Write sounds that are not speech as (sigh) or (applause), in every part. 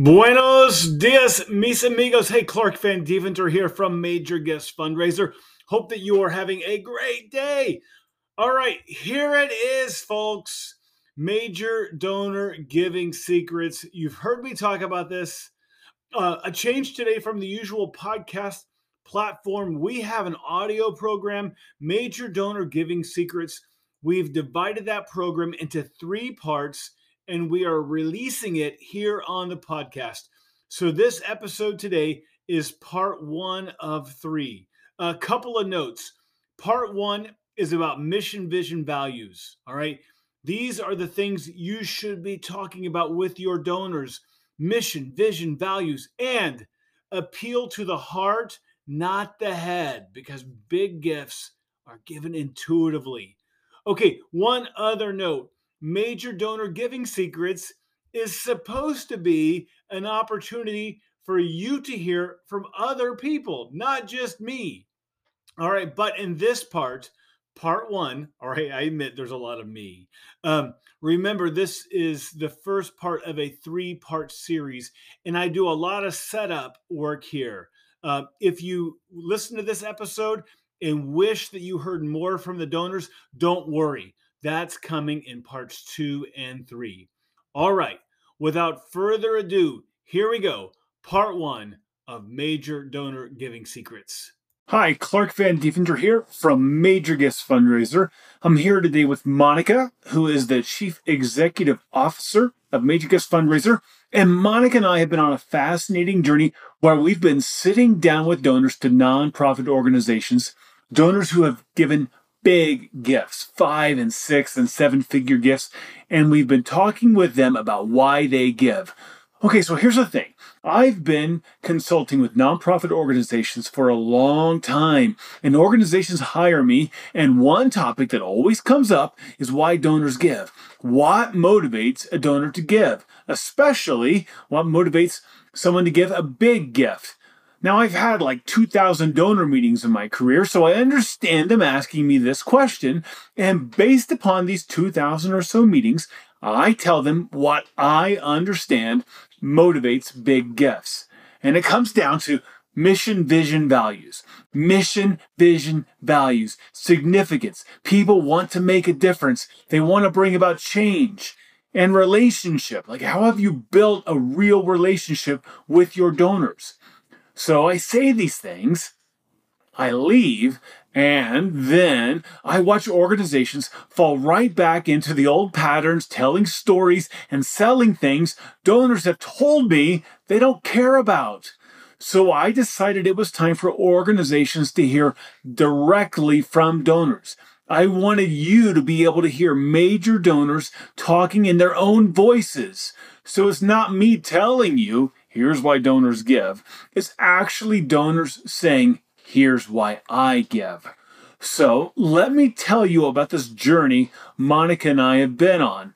Buenos dias, mis amigos. Hey, Clark Van Deventer here from Major Gifts Fundraiser. Hope that you are having a great day. All right, here it is, folks. Major donor giving secrets. You've heard me talk about this. Uh, a change today from the usual podcast platform. We have an audio program, Major Donor Giving Secrets. We've divided that program into three parts and we are releasing it here on the podcast. So, this episode today is part one of three. A couple of notes. Part one is about mission, vision, values. All right. These are the things you should be talking about with your donors mission, vision, values, and appeal to the heart, not the head, because big gifts are given intuitively. Okay, one other note Major Donor Giving Secrets is supposed to be an opportunity for you to hear from other people, not just me. All right, but in this part, part one, (laughs) all right, I admit there's a lot of me. Um, remember, this is the first part of a three part series, and I do a lot of setup work here. Uh, if you listen to this episode and wish that you heard more from the donors, don't worry. That's coming in parts two and three. All right, without further ado, here we go. Part one of Major Donor Giving Secrets. Hi, Clark Van Deventer here from Major Gifts Fundraiser. I'm here today with Monica, who is the Chief Executive Officer of Major Gifts Fundraiser. And Monica and I have been on a fascinating journey where we've been sitting down with donors to nonprofit organizations, donors who have given big gifts, five and six and seven figure gifts. And we've been talking with them about why they give. Okay, so here's the thing. I've been consulting with nonprofit organizations for a long time, and organizations hire me. And one topic that always comes up is why donors give. What motivates a donor to give? Especially what motivates someone to give a big gift. Now, I've had like 2,000 donor meetings in my career, so I understand them asking me this question. And based upon these 2,000 or so meetings, I tell them what I understand motivates big gifts. And it comes down to mission, vision, values. Mission, vision, values. Significance. People want to make a difference, they want to bring about change. And relationship. Like, how have you built a real relationship with your donors? So I say these things, I leave, and then I watch organizations fall right back into the old patterns, telling stories and selling things donors have told me they don't care about. So I decided it was time for organizations to hear directly from donors. I wanted you to be able to hear major donors talking in their own voices. So it's not me telling you, here's why donors give. It's actually donors saying, here's why I give. So let me tell you about this journey Monica and I have been on.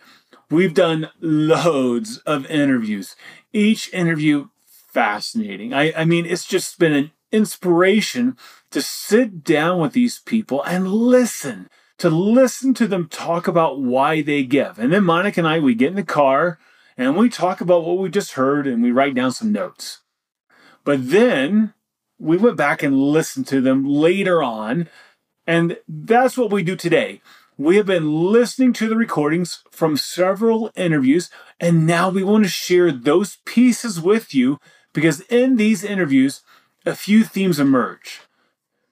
We've done loads of interviews, each interview fascinating. I, I mean, it's just been an inspiration to sit down with these people and listen, to listen to them talk about why they give. And then Monica and I, we get in the car and we talk about what we just heard and we write down some notes. But then we went back and listened to them later on, and that's what we do today. We have been listening to the recordings from several interviews, and now we want to share those pieces with you because in these interviews, a few themes emerge.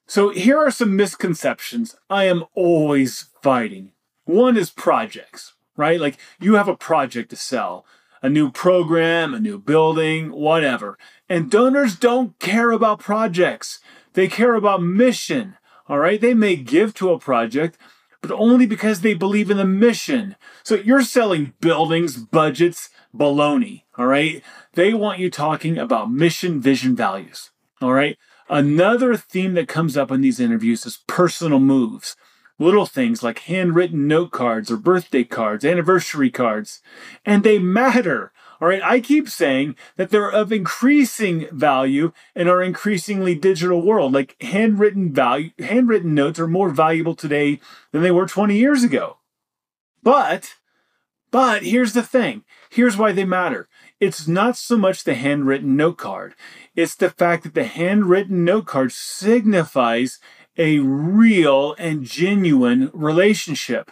So here are some misconceptions I am always fighting. One is projects right? Like you have a project to sell, a new program, a new building, whatever. And donors don't care about projects. They care about mission. All right. They may give to a project, but only because they believe in the mission. So you're selling buildings, budgets, baloney. All right. They want you talking about mission, vision, values. All right. Another theme that comes up in these interviews is personal moves little things like handwritten note cards or birthday cards, anniversary cards, and they matter. All right, I keep saying that they're of increasing value in our increasingly digital world. Like handwritten value, handwritten notes are more valuable today than they were 20 years ago. But, but here's the thing. Here's why they matter. it's not so much the handwritten note card, it's the fact that the handwritten note card signifies a real and genuine relationship.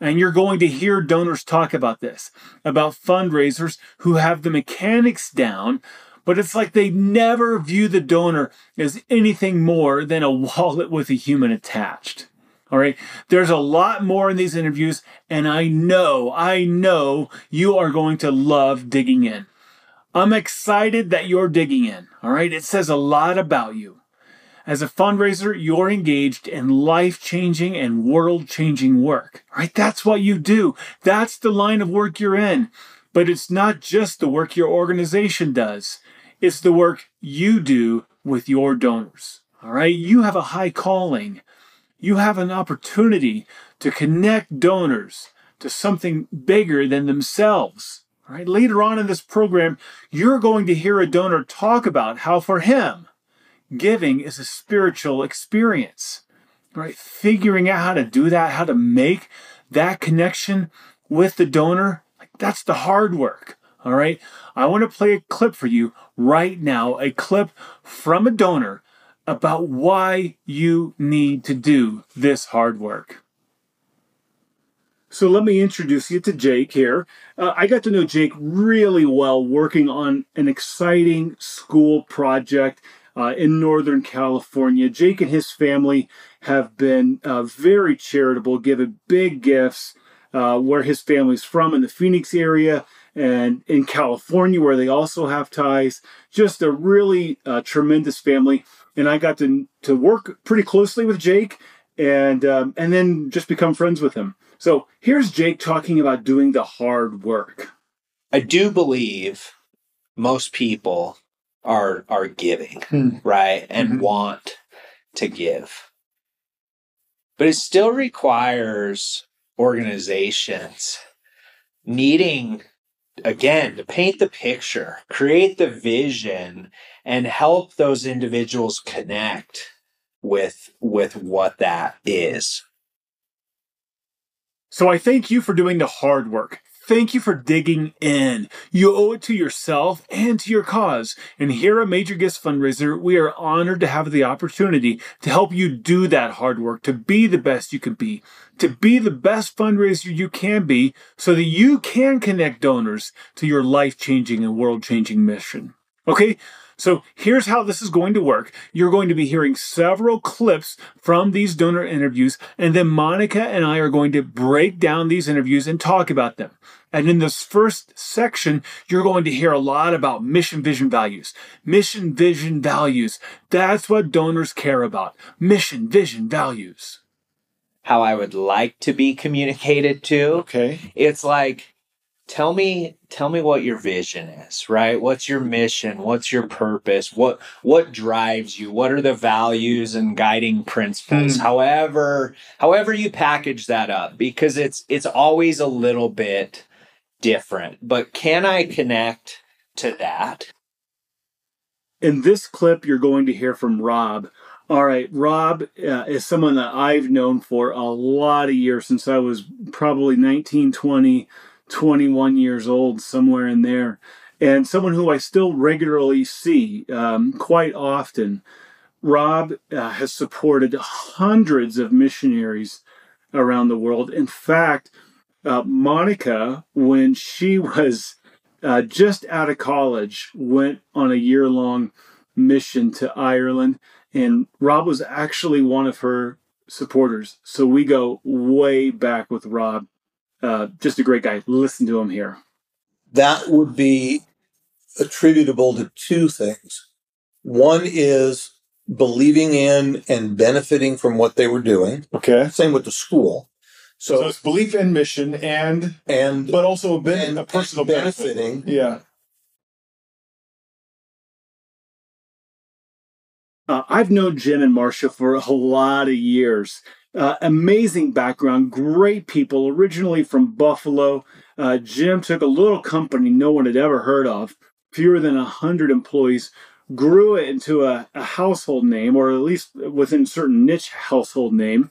And you're going to hear donors talk about this, about fundraisers who have the mechanics down, but it's like they never view the donor as anything more than a (laughs) wallet with a human attached. All right. There's a lot more in these interviews, and I know, I know you are going to love digging in. I'm excited that you're digging in. All right. It says a lot about you. As a fundraiser, you're engaged in life changing and world changing work. Right? That's what you do. That's the line of work you're in. But it's not just the work your organization does, it's the work you do with your donors. All right? You have a high calling. You have an opportunity to connect donors to something bigger than themselves. All right? Later on in this program, you're going to hear a donor talk about how for him, giving is a spiritual experience, right? Figuring out how to do that, how to make that connection with the donor, like that's the hard work. All right. I want to play a clip for you right now, a clip from a donor about why you need to do this hard work. So let me introduce you to Jake here. Uh, I got to know Jake really well working on an exciting school project uh, in Northern California. Jake and his family have been uh, very charitable, given big gifts uh, where his family's from in the Phoenix area and in California, where they also have ties. Just a really uh, tremendous family. And I got to, to work pretty closely with Jake and, um, and then just become friends with him. So here's Jake talking about doing the hard work. I do believe most people are are giving, hmm. right? And mm-hmm. want to give. But it still requires organizations needing again to paint the picture, create the vision and help those individuals connect with with what that is. So I thank you for doing the hard work. Thank you for digging in. You owe it to yourself and to your cause. And here at Major Gifts Fundraiser, we are honored to have the opportunity to help you do that hard work, to be the best you can be, to be the best fundraiser you can be, so that you can connect donors to your life changing and world changing mission. Okay? So here's how this is going to work. You're going to be hearing several clips from these donor interviews, and then Monica and I are going to break down these interviews and talk about them. And in this first section, you're going to hear a lot about mission, vision, values. Mission, vision, values. That's what donors care about. Mission, vision, values. How I would like to be communicated to. Okay. It's like, tell me tell me what your vision is right? What's your mission? What's your purpose? What what drives you? What are the values and guiding principles? Mm. however however you package that up because it's it's always a little bit different but can i connect to that? In this clip you're going to hear from rob. All right, Rob uh, is someone that I've known for a lot of years since I was probably 19, 20, 21 years old, somewhere in there, and someone who I still regularly see um, quite often. Rob uh, has supported hundreds of missionaries around the world. In fact, uh, Monica, when she (laughs) was uh, just out of college, went on a year long mission to Ireland, and Rob was actually one of her supporters. So we go way back with Rob. Uh, just a great guy. Listen to him here. That would be attributable to two things. One is believing in and benefiting from what they were doing. Okay. Same with the school. So, so it's belief and mission and and but also a, bit, and, a personal benefiting. Benefit. Yeah. Uh, I've known Jim and Marcia for a lot of years. Uh, amazing background, great people, originally from Buffalo. Uh, Jim took a little company no one had ever heard of, fewer than 100 employees, grew it into a, a household name, or at least within certain niche household name,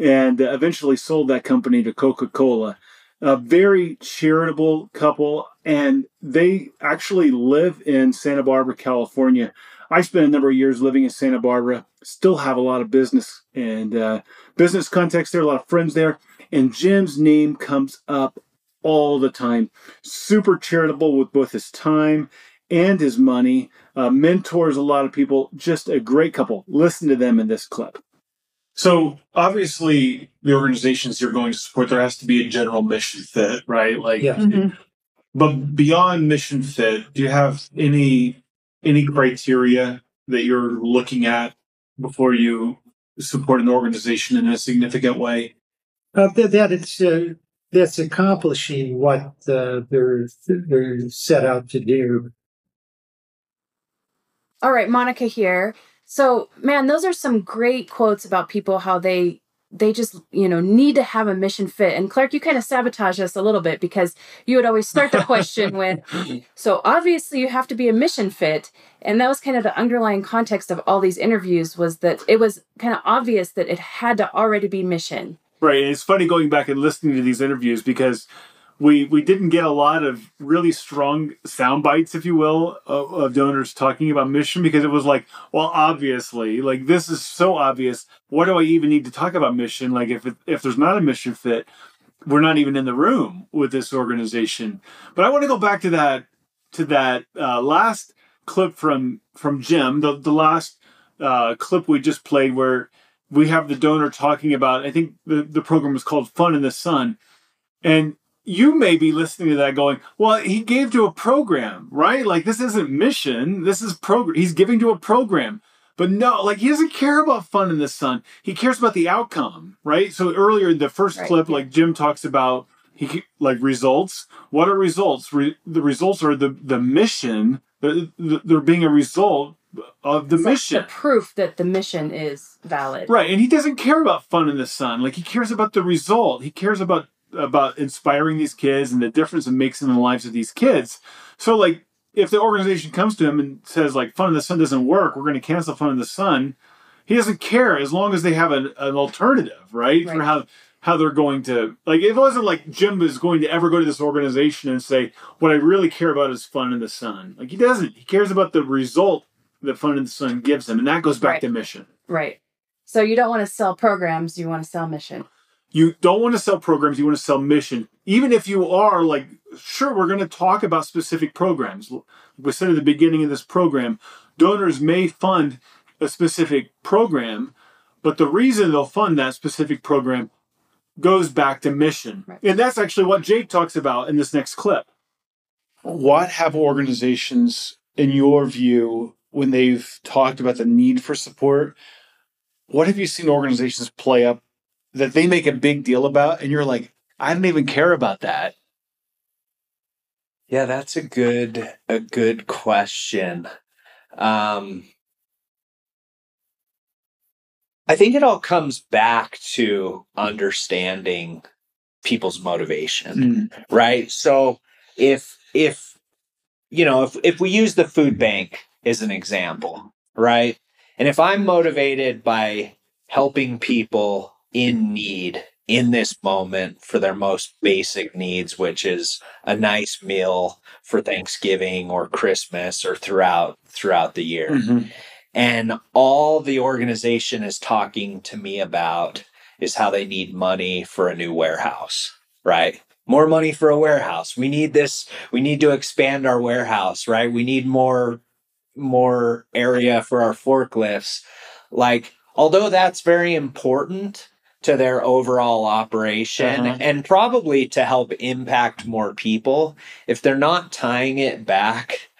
and eventually sold that company to Coca Cola. a very charitable couple, and they actually live in Santa Barbara, California. I spent a number of years living in Santa Barbara, still have a lot of business and uh, business contacts there, a lot of friends there, and Jim's name comes up all the time. Super charitable with both his time and his money, uh, mentors a lot of people, just a great couple. Listen to them in this clip. So obviously, the organizations you're going to support, there has to be a general mission fit, right? Like, Yeah. Mhm. but beyond mission fit, do you have any any criteria that you're looking at before you support an organization in a significant way? Uh, that, that it's uh, that's accomplishing what uh, they're they're set out to do. All right, Monica here. So, man, those are some great quotes about people how they they just, you know, need to have a mission fit. And Clark, you kind of sabotage us a little bit because you would always start the question (laughs) with, so obviously you have to be a mission fit. And that was kind of the underlying context of all these interviews was that it was kind of obvious that it had to already be mission. Right. And it's funny going back and listening to these interviews because we we didn't get a lot of really strong sound bites, if you will, of, of donors talking about mission because it was like, well, obviously, like this is so obvious. What do I even need to talk about mission? Like if it, if there's not a mission fit, we're not even in the room with this organization. But I want to go back to that to that uh, last clip from from Jim, the the last uh, clip we just played where we have the donor talking about i think the, the program was called fun in the sun and you may be listening to that going well he gave to a program right? Like this isn't mission. This is program he's giving to a program. But no like he doesn't care about fun in the sun. He cares about the outcome right? So earlier in the first Right, clip like jim talks about he like results. What are results? Re- the results are the the mission. The, the, they're being a result of the It's like mission. the proof that the mission is valid. Right, and he doesn't care about fun in the sun. Like he cares about the result. He cares about about inspiring these kids and the difference it makes in the lives of these kids. So like if the organization comes to him and says like fun in the sun doesn't work, we're going to cancel fun in the sun. He doesn't care as long as they have an, an alternative, right? For how how they're going to like it wasn't like Jim is going to ever go to this organization and say what I really care about is fun in the sun. Like he doesn't. He cares about the result that fun in the sun gives him, and that goes back Right. to mission. Right. So you don't want to sell programs, you want to sell mission. You don't want to sell programs you want to sell mission. Even if you are like sure we're going to talk about specific programs. We said at the beginning of this program donors may fund a specific program but the reason they'll fund that specific program goes back to mission. Right. and that's actually what jake talks about in this next clip. What have organizations in your view when they've talked about the need for support what have you seen organizations play up that they make a big deal about and you're like i don't even care about that Yeah, that's a good a good question. Um I think it all comes back to understanding people's motivation, right? So if if you know, if if we use the food bank as an example, right? And if I'm motivated by helping people in need in this moment for their most basic needs, which is a nice meal for Thanksgiving or Christmas or throughout throughout the year. Mm-hmm. And all the organization is talking to me about is how they need money for a new warehouse, right? More money for a warehouse. We need this, we need to expand our warehouse, right? We need more more area for our forklifts. Like although that's very important to their overall operation Uh-huh. and probably to help impact more people, if they're not tying it back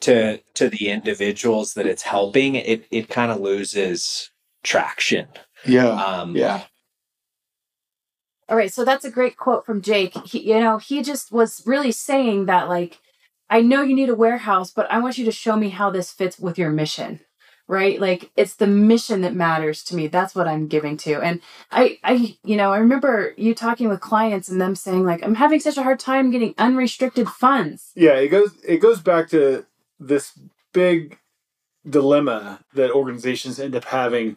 to to the individuals that it's helping, it it kind of loses traction. yeah Um, yeah All right, so that's a great quote from Jake. He, you know, he just was really saying that, like, I know you need a warehouse, but I want you to show me how this fits with your mission, right? Like, it's the mission that matters to me. That's what I'm giving to. And I, I, you know, I remember you talking with clients and them saying, like, I'm having such a hard time getting unrestricted funds. yeah it goes it goes back to this big dilemma that organizations end up having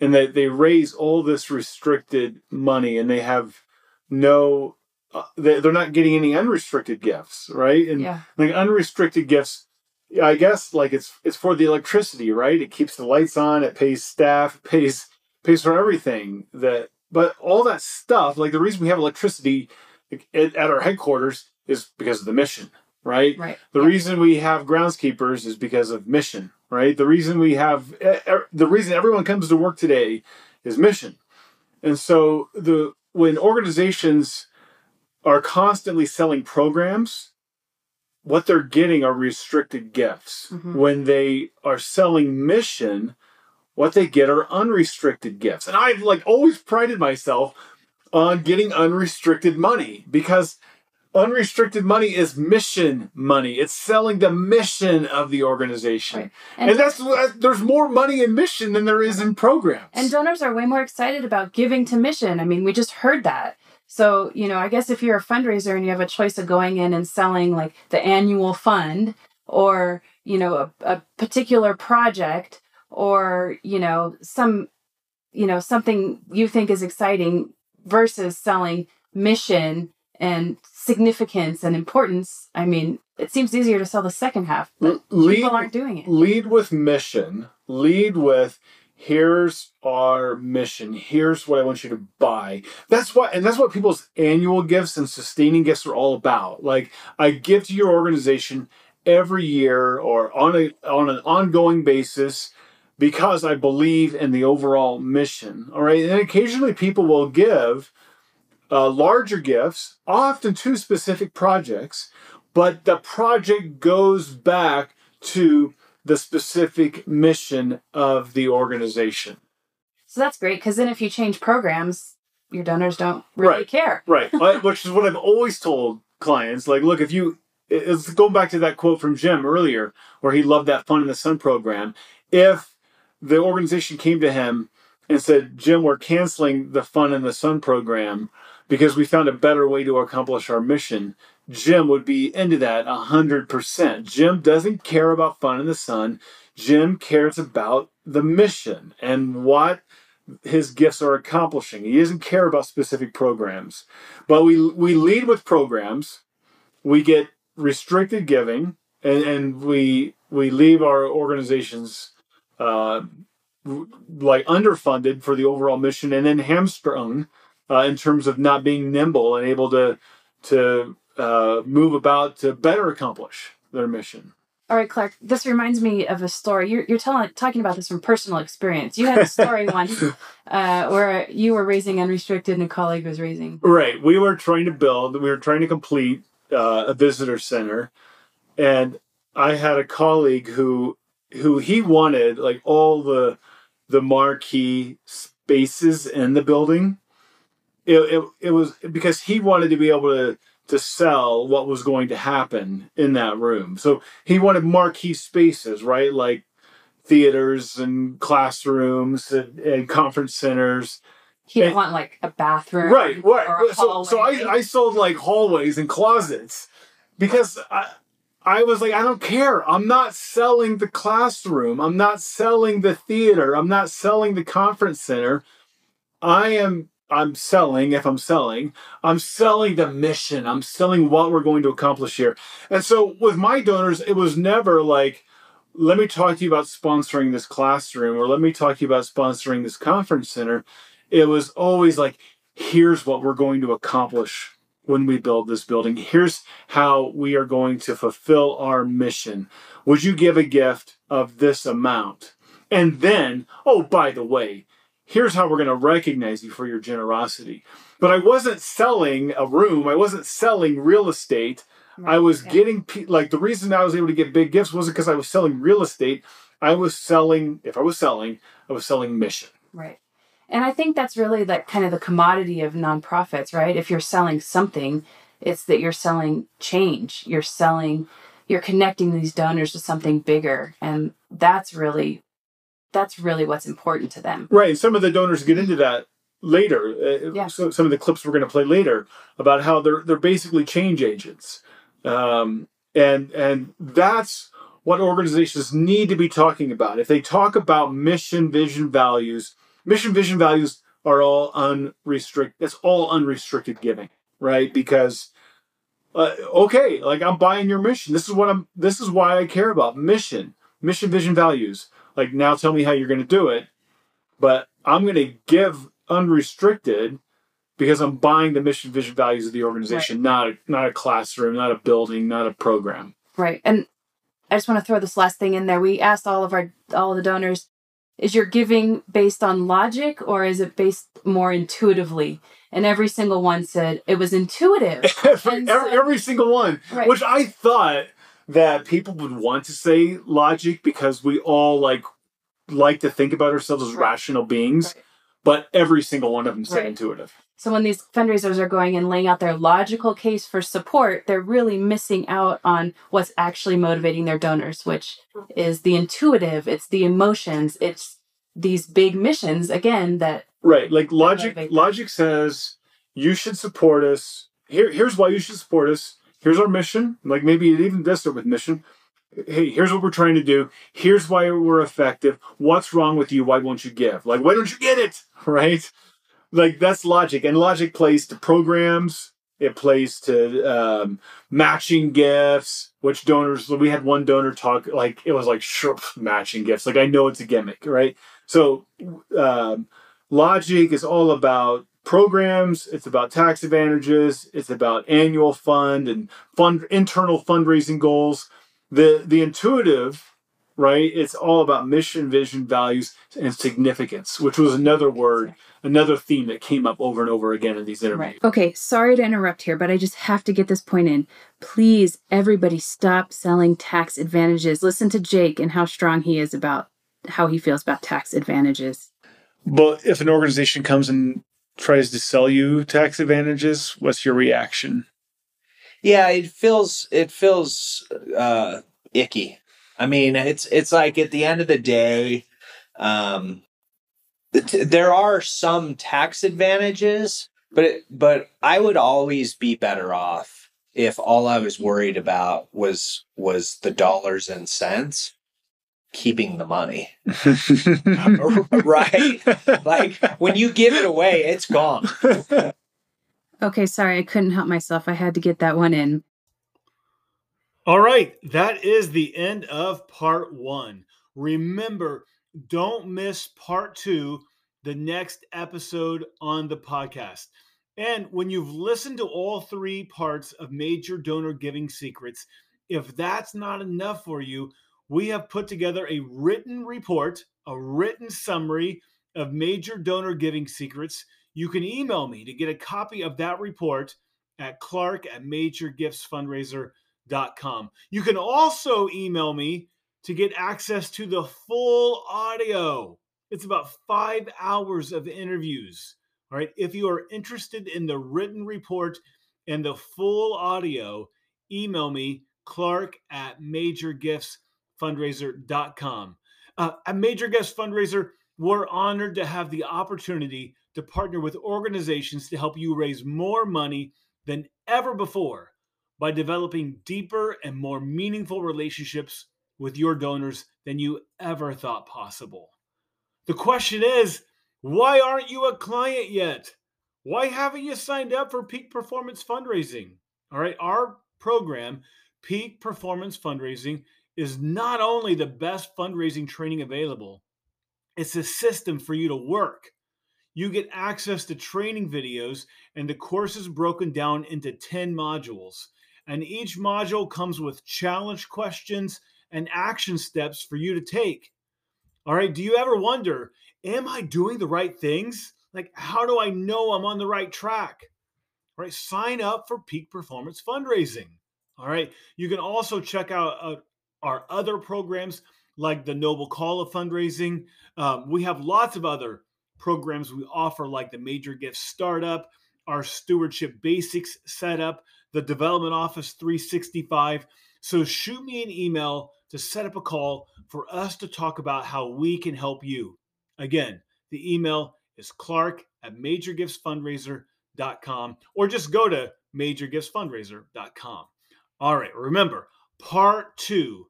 and that they raise all this restricted money and they have no uh, they- they're not getting any unrestricted gifts, right? And Yeah. like unrestricted gifts, I guess like it's it's for the electricity, right? It keeps the lights on, it pays staff, it (laughs) pays pays for everything that. But all that stuff, like the reason we have electricity at, at our headquarters is because of the mission, right? Right. The Yeah. reason we have groundskeepers is because of mission, right? The reason we have the reason everyone comes to work today is mission. And so the when organizations are constantly selling programs, what they're getting are restricted gifts. Mhm. When they are selling mission, what they get are unrestricted gifts. And I've like always prided myself on getting unrestricted money because unrestricted money is mission money. It's selling the mission of the organization. Right. And, And- that's there's more money in mission than there is in programs. And donors are way more excited about giving to mission. I mean, we just heard that. So, you know, I guess if you're a fundraiser and you have a choice of going in and selling like the annual fund or, you know, a, a particular project or, you know, some, you know, something you think is exciting versus selling mission and significance and importance, I mean, it seems easier to sell the second half, but lead, people aren't doing it. lead with mission. Lead with here's our mission. Here's what I want you to buy. That's what and that's what people's annual gifts and sustaining gifts are all about. Like I give to your organization every year or on a on an ongoing basis because I believe in the overall mission. All right. And occasionally people will give uh, larger gifts, often to specific projects, but the project goes back to the specific mission of the organization. So that's great because then if you change programs, your donors don't really Right. care. Right. (laughs) Which is what I've always told clients. Like, look, if you, it's going back to that quote from Jim earlier, where he loved that Fun in the Sun program. If the organization came to him and said, Jim, we're canceling the Fun in the Sun program because we found a better way to accomplish our mission, Jim would be into that 100%. Jim doesn't care about Fun in the Sun. Jim cares about the mission and what his gifts are accomplishing. He doesn't care about specific programs. But we we lead with programs. We get restricted giving, and, and we we leave our organizations uh, like underfunded for the overall mission, and then hamstrung uh, in terms of not being nimble and able to to uh, move about to better accomplish their mission. All right, Clark, this reminds me of a story. You're, you're telling, talking about this from personal experience. You had a story (laughs) once uh, where you were raising unrestricted and a colleague was raising. Right. We were trying to build, we were trying to complete uh, a visitor center. And I had a colleague who who he wanted like all the the marquee spaces in the building. It, it, it was because he wanted to be able to to sell what was going to happen in that room. So he wanted marquee spaces, right? Like theaters and classrooms and, and conference centers He didn't And- want like a bathroom. right right so so i i sold like hallways and closets because i i was like i don't care i'm not selling the classroom i'm not selling the theater i'm not selling the conference center i am i'm selling if i'm selling i'm selling the mission. I'm selling what we're going to accomplish here. And so with my donors it was never like let me talk to you about sponsoring this classroom or let me talk to you about sponsoring this conference center. It was always like here's what we're going to accomplish when we build this building. Here's how we are going to fulfill our mission. Would you give a gift of this amount? And then oh by the way here's how we're going to recognize you for your generosity but i wasn't selling a room i wasn't selling real estate I was yeah. getting pe- like the reason I was able to get big gifts wasn't because I was selling real estate. I was selling, if I was selling, I was selling mission. Right. And I think that's really like kind of the commodity of nonprofits, right? If you're selling something, it's that you're selling change. You're selling, you're connecting these donors to something bigger. And that's really, that's really what's important to them. Right. Some of the donors get into that later. Uh, Yeah. So some of the clips we're going to play later about how they're they're basically change agents, um, and and that's what organizations need to be talking about. If they talk about mission, vision, values, mission, vision, values are all unrestricted. That's all unrestricted giving. right? Because uh, okay, like I'm buying your mission. This is what I'm. This is why I care about mission, mission, vision, values. Like now, tell me how you're going to do it, but I'm going to give unrestricted because I'm buying the mission, vision, values of the organization, not a, not a classroom, not a building, not a program. Right. And I just want to throw this last thing in there. We asked all of our all of the donors, is your giving based on logic or is it based more intuitively? And every single one said it was intuitive. (laughs) every, every, so- every single one, Right. which I thought that people would want to say logic because we all like like to think about ourselves as Right. rational beings, Right. but every single one of them said Right. intuitive. So when these fundraisers are going and laying out their logical case for support, they're really missing out on what's actually motivating their donors, which is the intuitive, it's the emotions, it's these big missions again that Right. Like logic logic says you should support us. Here here's why you should support us. Here's our mission. Like maybe it even does start with mission. Hey, here's what we're trying to do. Here's why we're effective. What's wrong with you? Why won't you give? Like, why don't you get it? (laughs) Right? Like that's logic. And logic plays to programs. It plays to um, matching gifts, which donors, we had one donor talk, like, it was like, sure, matching gifts. Like, I know it's a gimmick, right? So, um, Logic is all about programs, it's about tax advantages, it's about annual fund and fund internal fundraising goals. The the intuitive, right? It's all about mission, vision, values, and significance, which was another word, another theme that came up over and over again in these interviews. Okay, sorry to interrupt here, but I just have to get this point in. Please, everybody, stop selling tax advantages. Listen to Jake and how strong he is about how he feels about tax advantages. But if an organization comes and tries to sell you tax advantages, what's your reaction? Yeah, it feels it feels uh icky. I mean, it's it's like at the end of the day, um t- there are some tax advantages, but it, but I would always be better off if all I was worried about was was the dollars and cents keeping the money. (laughs) right? Like when you give it away, it's gone. Okay, sorry, I couldn't help myself. I had to get that one in. All right, that is the end of part one. Remember, don't miss part two, the next episode on the podcast. And when you've listened to all three parts of Major Donor Giving Secrets, if that's not enough for you, we have put together a written report, a written summary of Major Donor Giving Secrets. You can email me to get a copy of that report at clark at majorgiftsfundraiser.com com. You can also email me to get access to the full audio. It's about five hours of interviews. All right. If you are interested in the written report and the full audio, email me, clark at majorgiftsfundraiser.com. Uh, at Major Gifts Fundraiser, we're honored to have the opportunity to partner with organizations to help you raise more money than ever before by developing deeper and more meaningful relationships with your donors than you ever thought possible. The question is why aren't you a client yet? Why haven't you signed up for Peak Performance Fundraising? All right, our program, Peak Performance Fundraising, is not only the best fundraising training available, it's a system for you to work. You get access to training videos and the course is broken down into 10 modules and each module comes with challenge questions and action steps for you to take. All right, do you ever wonder, am I doing the right things? Like, how do I know I'm on the right track? All right, sign up for Peak Performance Fundraising. All right, you can also check out uh, our other programs like the Noble Call of Fundraising. Um, we have lots of other programs we offer, like the Major Gift Startup, our Stewardship Basics setup the Development Office 365. So shoot me an email to set up a call for us to talk about how we can help you. Again, the email is clark at majorgiftsfundraiser.com or just go to majorgiftsfundraiser.com. All right, remember, part two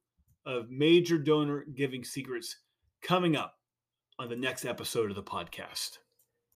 of Major Donor Giving Secrets coming up on the next episode of the podcast.